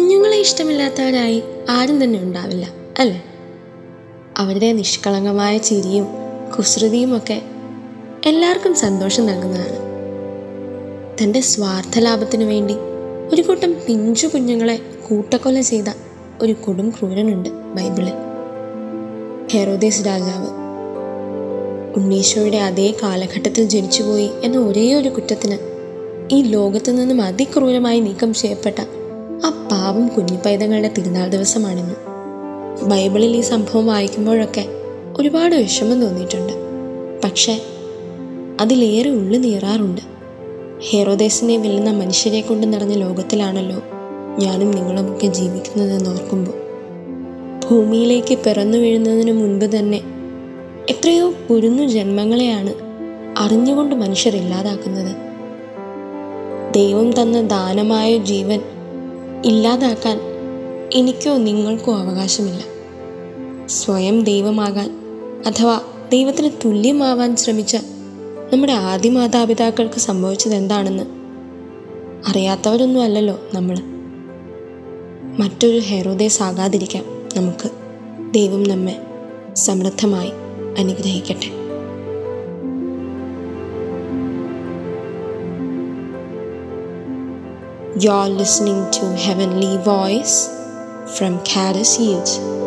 നമ്മളെ ഇഷ്ടമില്ലാത്തവരായി ആരും തന്നെ ഉണ്ടാവില്ല അല്ലേ? അവരുടെ നിഷ്കളങ്കമായ ചിരിയും കുസൃതിയുമൊക്കെ എല്ലാവർക്കും സന്തോഷം നൽകുന്നതാണ്. തന്റെ സ്വാർത്ഥ ലാഭത്തിനു വേണ്ടി ഒരു കൂട്ടം പിഞ്ചു കുഞ്ഞുങ്ങളെ കൂട്ടക്കൊല ചെയ്ത ഒരു കൊടും ക്രൂരനുണ്ട് ബൈബിളിൽ. ഹെറോദേസ് രാജാവ്. ഉണ്ണീശോയുടെ അതേ കാലഘട്ടത്തിൽ ജനിച്ചുപോയി എന്ന ഒരേ ഒരു കുറ്റത്തിന് ഈ ലോകത്തു നിന്നും അതിക്രൂരമായി നീക്കം ചെയ്യപ്പെട്ട ആ പാവം കുഞ്ഞിപ്പൈതങ്ങളുടെ തിരുനാൾ ദിവസമാണിന്ന്. ബൈബിളിൽ ഈ സംഭവം വായിക്കുമ്പോഴൊക്കെ ഒരുപാട് വിഷമം തോന്നിയിട്ടുണ്ട്. പക്ഷേ അതിലേറെ ഉള്ളു നീറാറുണ്ട്. ഹേറോദേശിനെ വെല്ലുന്ന മനുഷ്യരെ കൊണ്ട് നിറഞ്ഞ ലോകത്തിലാണല്ലോ ഞാനും നിങ്ങളുമൊക്കെ ജീവിക്കുന്നതെന്ന് ഓർക്കുമ്പോൾ. ഭൂമിയിലേക്ക് പിറന്നു വീഴുന്നതിന് മുൻപ് തന്നെ എത്രയോ കുരുന്നു ജന്മങ്ങളെയാണ് അറിഞ്ഞുകൊണ്ട് മനുഷ്യർ ഇല്ലാതാക്കുന്നത്. ദൈവം തന്ന ദാനമായ ജീവൻ ഇല്ലാതാക്കാൻ എനിക്കോ നിങ്ങൾക്കോ അവകാശമില്ല. സ്വയം ദൈവമാകാൻ അഥവാ ദൈവത്തിന് തുല്യമാവാൻ ശ്രമിച്ച നമ്മുടെ ആദ്യ മാതാപിതാക്കൾക്ക് സംഭവിച്ചത് എന്താണെന്ന് അറിയാത്തവരൊന്നും അല്ലല്ലോ നമ്മൾ മറ്റൊരു ഹെറോദേസ് ആകാതിരിക്കാം നമുക്ക് ദൈവം നമ്മെ സമൃദ്ധമായി അനുഗ്രഹിക്കട്ടെ. You're listening to Heavenly Voice from Caddis Youth.